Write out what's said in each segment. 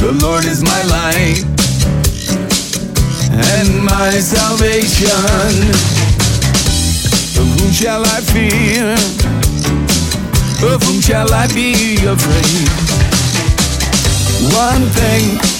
The Lord is my light and my salvation. Of whom shall I fear? Of whom shall I be afraid? One thing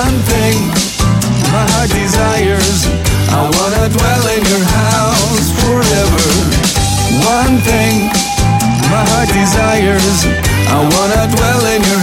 one thing my heart desires. I wanna dwell in your house forever. One thing my heart desires. I wanna dwell in your